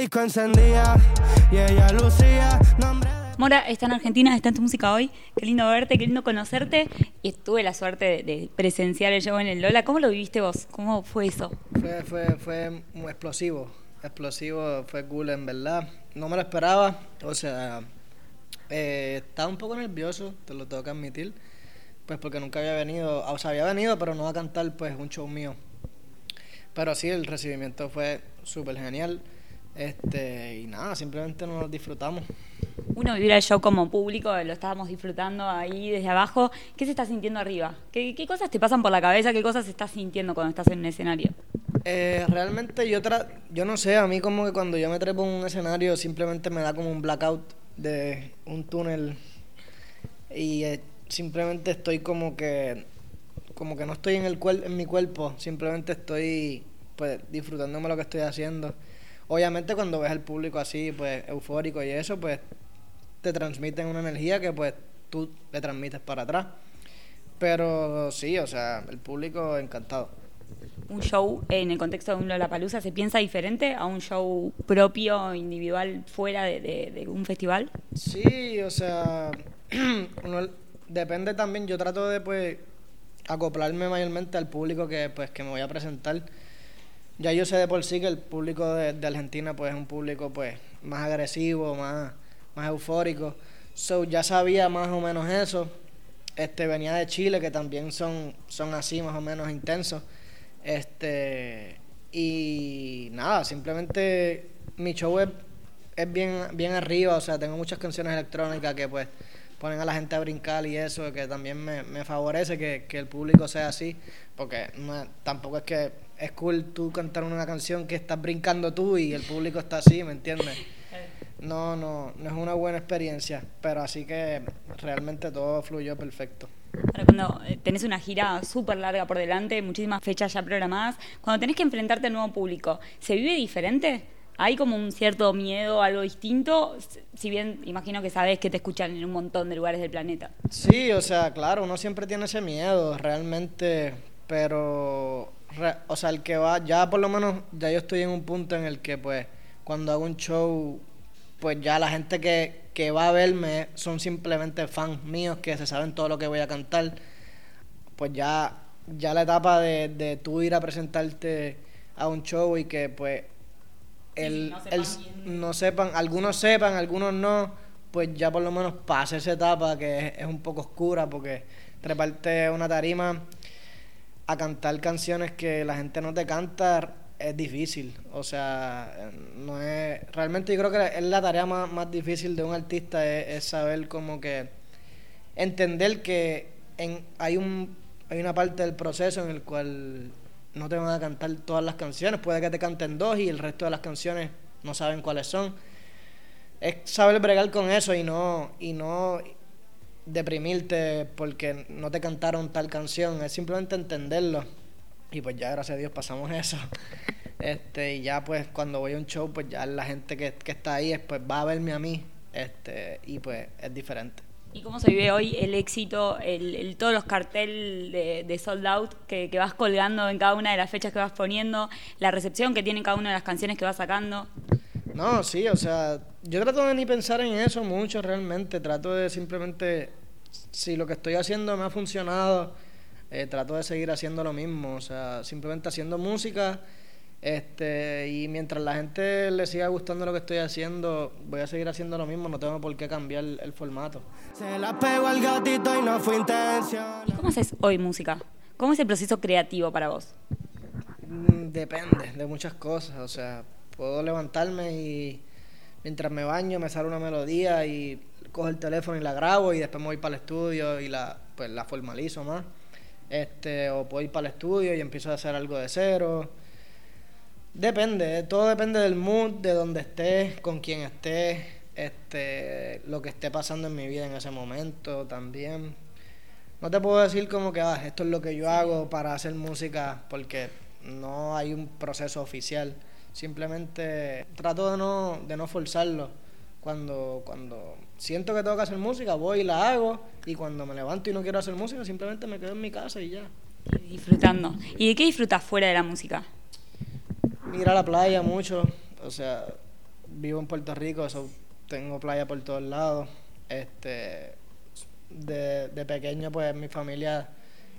disco encendía y ella lucía nombre de... Mora está en Argentina, está en tu música hoy. Qué lindo verte, qué lindo conocerte. Y tuve la suerte de, de presenciar el show en el Lola. ¿Cómo lo viviste vos? ¿Cómo fue eso? Fue, fue, fue muy explosivo. Explosivo, fue cool en verdad. No me lo esperaba. O sea, eh, estaba un poco nervioso, te lo tengo que admitir. Pues porque nunca había venido, o sea, había venido, pero no a cantar pues un show mío. Pero sí, el recibimiento fue súper genial. Este, y nada, simplemente nos disfrutamos. Uno vivir el show como público, lo estábamos disfrutando ahí desde abajo. ¿Qué se está sintiendo arriba? ¿Qué, qué cosas te pasan por la cabeza? ¿Qué cosas estás sintiendo cuando estás en un escenario? Eh, realmente yo tra yo no sé, a mí como que cuando yo me trepo en un escenario simplemente me da como un blackout de un túnel y eh, simplemente estoy como que como que no estoy en el cuer en mi cuerpo, simplemente estoy pues disfrutándome lo que estoy haciendo. Obviamente cuando ves al público así, pues eufórico y eso, pues te transmiten una energía que pues tú le transmites para atrás. Pero sí, o sea, el público encantado. Un show en el contexto de un Lollapalooza se piensa diferente a un show propio, individual, fuera de, de- de un festival. Sí, o sea, uno- depende también, yo trato de pues acoplarme mayormente al público que pues que me voy a presentar. Ya yo sé de por sí que el público de, Argentina pues es un público pues más agresivo, más, más eufórico. So ya sabía más o menos eso. Este venía de Chile que también son, son así más o menos intensos. Este y nada, simplemente mi show es, es bien, bien arriba, o sea, tengo muchas canciones electrónicas que pues ponen a la gente a brincar y eso, que también me, me favorece que, que el público sea así, porque no, tampoco es que es cool tú cantar una canción que estás brincando tú y el público está así, ¿me entiendes? No, no, no es una buena experiencia, pero así que realmente todo fluyó perfecto. Ahora, cuando eh, tenés una gira súper larga por delante, muchísimas fechas ya programadas, cuando tenés que enfrentarte al nuevo público, ¿se vive diferente? ¿Hay como un cierto miedo, algo distinto? Si bien imagino que sabés que te escuchan en un montón de lugares del planeta. Sí, o sea, claro, uno siempre tiene ese miedo, realmente, pero, re- o sea, el que va, ya por lo menos, ya yo estoy en un punto en el que, pues, cuando hago un show, pues ya la gente que, que va a verme son simplemente fans míos que se saben todo lo que voy a cantar, pues ya, ya la etapa de, de tú ir a presentarte a un show y que, pues, el, no el- sepan bien. no sepan, algunos sepan, algunos no, pues ya por lo menos pase esa etapa que es, es un poco oscura porque treparte una tarima a cantar canciones que la gente no te canta es difícil, o sea, no es, realmente yo creo que es la tarea más, más difícil de un artista es, es saber como que entender que en, hay un hay una parte del proceso en el cual no te van a cantar todas las canciones, puede que te canten dos y el resto de las canciones no saben cuáles son. Es saber bregar con eso y no y no deprimirte porque no te cantaron tal canción, es simplemente entenderlo. Y pues ya gracias a Dios pasamos eso. Este, y ya pues cuando voy a un show, pues ya la gente que, que está ahí pues va a verme a mí. Este, y pues es diferente. ¿Y cómo se vive hoy el éxito, el, el- todos los carteles de, de sold out que, que vas colgando en cada una de las fechas que vas poniendo, la recepción que tienen cada una de las canciones que vas sacando? No, sí, o sea, yo trato de ni pensar en eso mucho realmente, trato de simplemente, si lo que estoy haciendo me ha funcionado, eh, trato de seguir haciendo lo mismo, o sea, simplemente haciendo música, este, y mientras la gente le siga gustando lo que estoy haciendo, voy a seguir haciendo lo mismo, no tengo por qué cambiar el, el formato. Se la pegó al gatito y no fue intención. ¿Y cómo haces hoy música? ¿Cómo es el proceso creativo para vos? Mm, Depende de muchas cosas, o sea, puedo levantarme y mientras me baño me sale una melodía y cojo el teléfono y la grabo y después me voy para el estudio y la pues la formalizo más. Este, o puedo ir para el estudio y empiezo a hacer algo de cero. Depende, todo depende del mood, de donde esté, con quién esté, este, lo que esté pasando en mi vida en ese momento también. No te puedo decir como que ah, esto es lo que yo hago para hacer música porque no hay un proceso oficial. Simplemente trato de no, de no forzarlo. Cuando, cuando siento que tengo que hacer música, voy y la hago. Y cuando me levanto y no quiero hacer música, simplemente me quedo en mi casa y ya. Disfrutando. ¿Y de qué disfrutas fuera de la música? Ir la playa mucho. O sea, vivo en Puerto Rico, eso tengo playa por todos lados. Este, de, de pequeño, pues mi familia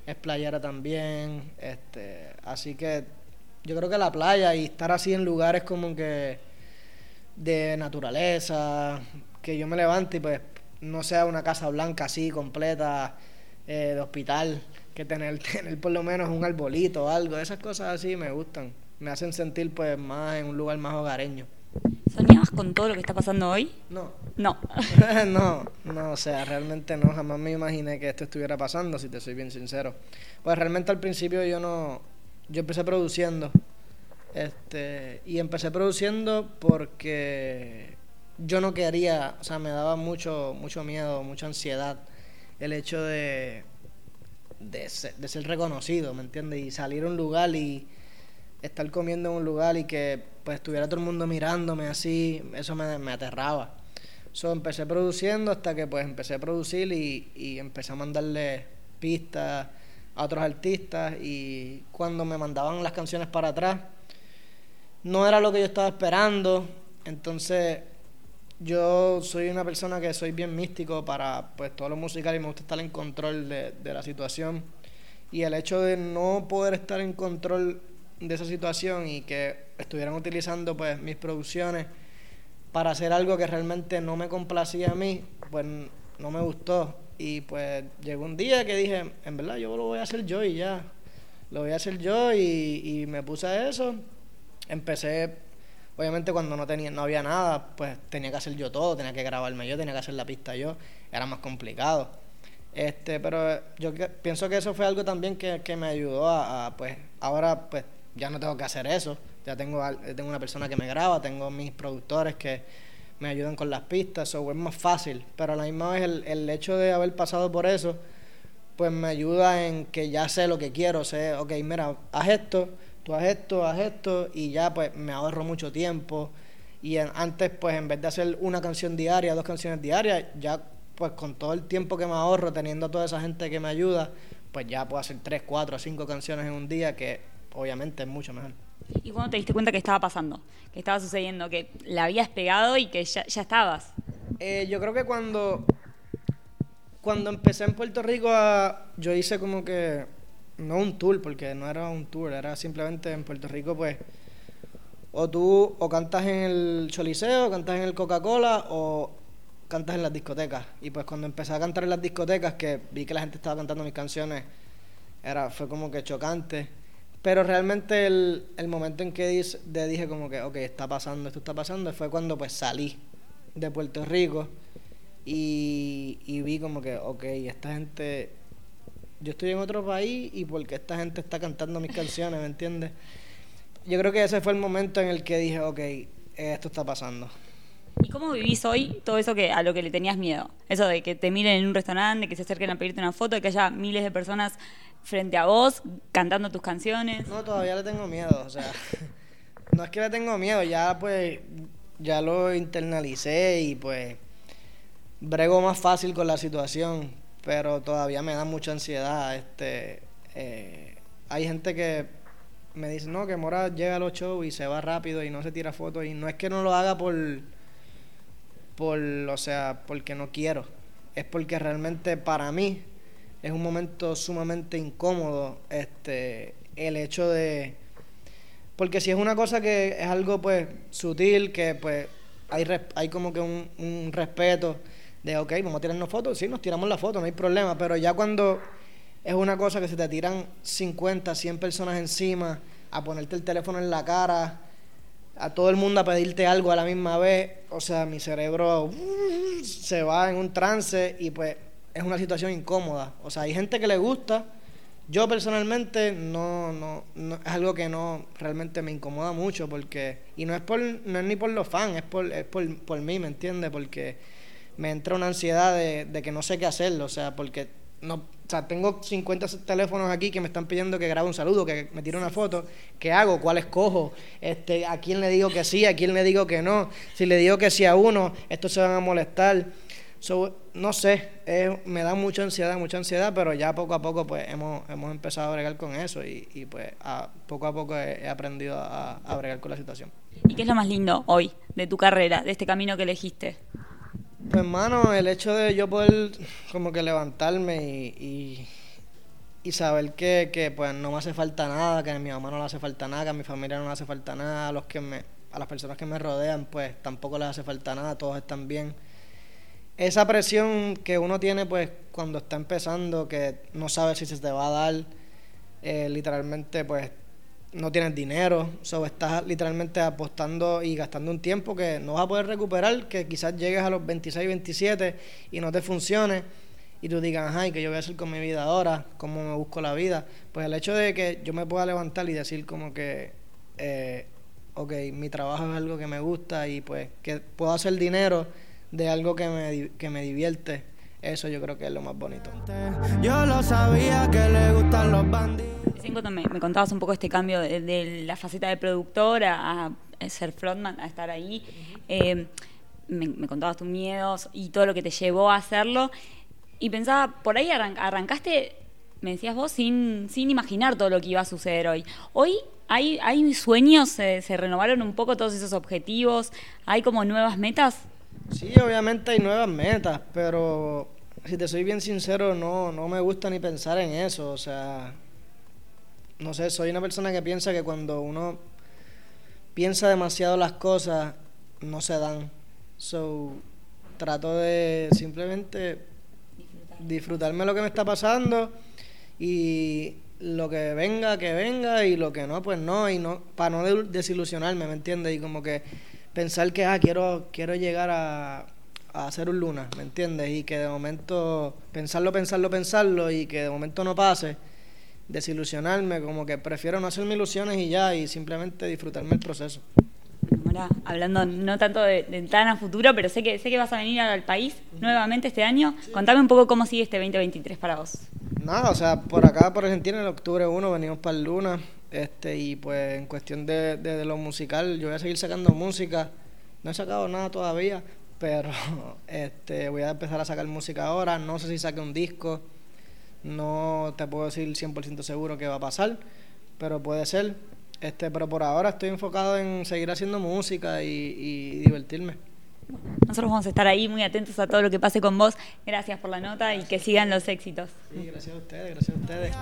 es playera también. Este, así que yo creo que la playa y estar así en lugares como que de naturaleza, que yo me levante y pues no sea una casa blanca así completa eh, de hospital, que tener, tener por lo menos un arbolito o algo, esas cosas así me gustan, me hacen sentir pues más en un lugar más hogareño. ¿Soñabas con todo lo que está pasando hoy? No. No. no, no, o sea, realmente no, jamás me imaginé que esto estuviera pasando, si te soy bien sincero. Pues realmente al principio yo no, yo empecé produciendo, este, y empecé produciendo porque yo no quería, o sea, me daba mucho, mucho miedo, mucha ansiedad el hecho de, de, ser, de ser reconocido, ¿me entiendes? Y salir a un lugar y estar comiendo en un lugar y que pues estuviera todo el mundo mirándome así, eso me, aterraba. So, empecé produciendo hasta que pues empecé a producir y, y empecé a mandarle pistas a otros artistas y cuando me mandaban las canciones para atrás no era lo que yo estaba esperando, entonces yo soy una persona que soy bien místico para pues todo lo musical y me gusta estar en control de la situación y el hecho de no poder estar en control de esa situación y que estuvieran utilizando pues mis producciones para hacer algo que realmente no me complacía a mí, pues no me gustó. Y pues llegó un día que dije, en verdad yo lo voy a hacer yo y ya. Lo voy a hacer yo y, y me puse a eso. Empecé, obviamente cuando no tenía, no había nada, pues tenía que hacer yo todo, tenía que grabarme yo, tenía que hacer la pista yo, era más complicado. Este, pero yo pienso que eso fue algo también que, que me ayudó a, pues, ahora pues ya no tengo que hacer eso. Ya tengo, tengo una persona que me graba, tengo mis productores que me ayudan con las pistas, so es más fácil. Pero a la misma vez el, el hecho de haber pasado por eso, pues me ayuda en que ya sé lo que quiero, sé, ok, mira, haz esto, tú haz esto, haz esto, y ya pues me ahorro mucho tiempo. Y antes, pues en vez de hacer una canción diaria, dos canciones diarias, ya pues con todo el tiempo que me ahorro, teniendo a toda esa gente que me ayuda, pues ya puedo hacer tres, cuatro, cinco canciones en un día, que obviamente es mucho mejor. ¿Y cuándo te diste cuenta que estaba pasando? Que estaba sucediendo, que la habías pegado y que ya, ya estabas. Eh, yo creo que cuando, cuando empecé en Puerto Rico, a, yo hice como que, no un tour, porque no era un tour, era simplemente en Puerto Rico, pues, o tú o cantas en el Choliseo, o cantas en el Coca-Cola, o cantas en las discotecas. Y pues cuando empecé a cantar en las discotecas, que vi que la gente estaba cantando mis canciones, era, fue como que chocante pero realmente el, el momento en que dije como que, ok, está pasando, esto está pasando, fue cuando pues salí de Puerto Rico y, y vi como que, ok, esta gente, yo estoy en otro país y porque esta gente está cantando mis canciones, ¿me entiendes? Yo creo que ese fue el momento en el que dije, ok, esto está pasando. ¿Y cómo vivís hoy todo eso que a lo que le tenías miedo? Eso de que te miren en un restaurante, de que se acerquen a pedirte una foto, de que haya miles de personas frente a vos cantando tus canciones. No, todavía le tengo miedo, o sea, no es que le tengo miedo, ya pues ya lo internalicé y pues brego más fácil con la situación, pero todavía me da mucha ansiedad. Este, eh, hay gente que me dice, no, que Mora llega a los shows y se va rápido y no se tira fotos y no es que no lo haga por, por, o sea, porque no quiero, es porque realmente para mí es un momento sumamente incómodo este el hecho de porque si es una cosa que es algo pues sutil que pues hay hay como que un, un respeto de ok vamos a tirarnos fotos sí nos tiramos la foto no hay problema pero ya cuando es una cosa que se te tiran 50 100 personas encima a ponerte el teléfono en la cara a todo el mundo a pedirte algo a la misma vez o sea mi cerebro uh, se va en un trance y pues es una situación incómoda. O sea, hay gente que le gusta. Yo personalmente no, no, no, es algo que no realmente me incomoda mucho porque y no es por no es ni por los fans, es por es por, por mí, ¿me entiendes? Porque me entra una ansiedad de, de que no sé qué hacerlo, o sea, porque no, o sea, tengo 50 teléfonos aquí que me están pidiendo que grabe un saludo, que me tire una foto. ¿Qué hago? ¿Cuál escojo? Este, ¿A quién le digo que sí? ¿A quién le digo que no? Si le digo que sí a uno, estos se van a molestar. So, no sé, eh, me da mucha ansiedad, mucha ansiedad, pero ya poco a poco pues hemos, hemos empezado a bregar con eso y, y pues a, poco a poco he, aprendido a, a, bregar con la situación. ¿Y qué es lo más lindo hoy de tu carrera, de este camino que elegiste? Pues hermano, el hecho de yo poder como que levantarme y, y, saber que, que, pues no me hace falta nada, que a mi mamá no le hace falta nada, que a mi familia no le hace falta nada, a los que me, a las personas que me rodean pues tampoco les hace falta nada, todos están bien. Esa presión que uno tiene pues cuando está empezando, que no sabe si se te va a dar, eh, literalmente pues no tienes dinero, so, estás literalmente apostando y gastando un tiempo que no vas a poder recuperar, que quizás llegues a los 26, 27 y no te funcione y tú digas, ay, ¿qué yo voy a hacer con mi vida ahora? ¿Cómo me busco la vida? Pues el hecho de que yo me pueda levantar y decir como que, eh, ok, mi trabajo es algo que me gusta y pues que puedo hacer dinero de algo que me, que me divierte. Eso yo creo que es lo más bonito. Yo lo sabía que le gustan los bandidos. Me, me contabas un poco este cambio de, la faceta de productor a, ser frontman, a estar ahí. Eh, me, contabas tus miedos y todo lo que te llevó a hacerlo. Y pensaba, por ahí arrancaste, me decías vos, sin, sin imaginar todo lo que iba a suceder hoy. Hoy hay, hay sueños, se, se renovaron un poco todos esos objetivos, hay como nuevas metas. Sí, obviamente hay nuevas metas, pero si te soy bien sincero, no, no me gusta ni pensar en eso. O sea, no sé, soy una persona que piensa que cuando uno piensa demasiado las cosas, no se dan. So, trato de simplemente disfrutarme lo que me está pasando y lo que venga, que venga y lo que no, pues no, y no, para no desilusionarme, ¿me entiendes? Y como que pensar que, ah, quiero, quiero llegar a, hacer un luna, ¿me entiendes? Y que de momento, pensarlo, pensarlo, pensarlo y que de momento no pase, desilusionarme, como que prefiero no hacerme ilusiones y ya, y simplemente disfrutarme el proceso. Ahora, hablando no tanto de, de, tan a futuro, pero sé que sé que vas a venir al país nuevamente este año. Contame un poco cómo sigue este 2023 para vos. Nada, o sea, por acá, por Argentina, en octubre 1 venimos para el Luna. Este, y pues en cuestión de, de, lo musical, yo voy a seguir sacando música. No he sacado nada todavía, pero este, voy a empezar a sacar música ahora. No sé si saque un disco, no te puedo decir 100% seguro qué va a pasar, pero puede ser. Este, pero por ahora estoy enfocado en seguir haciendo música y, y divertirme. Nosotros vamos a estar ahí muy atentos a todo lo que pase con vos. Gracias por la nota y que sigan los éxitos. Sí, gracias a ustedes, gracias a ustedes.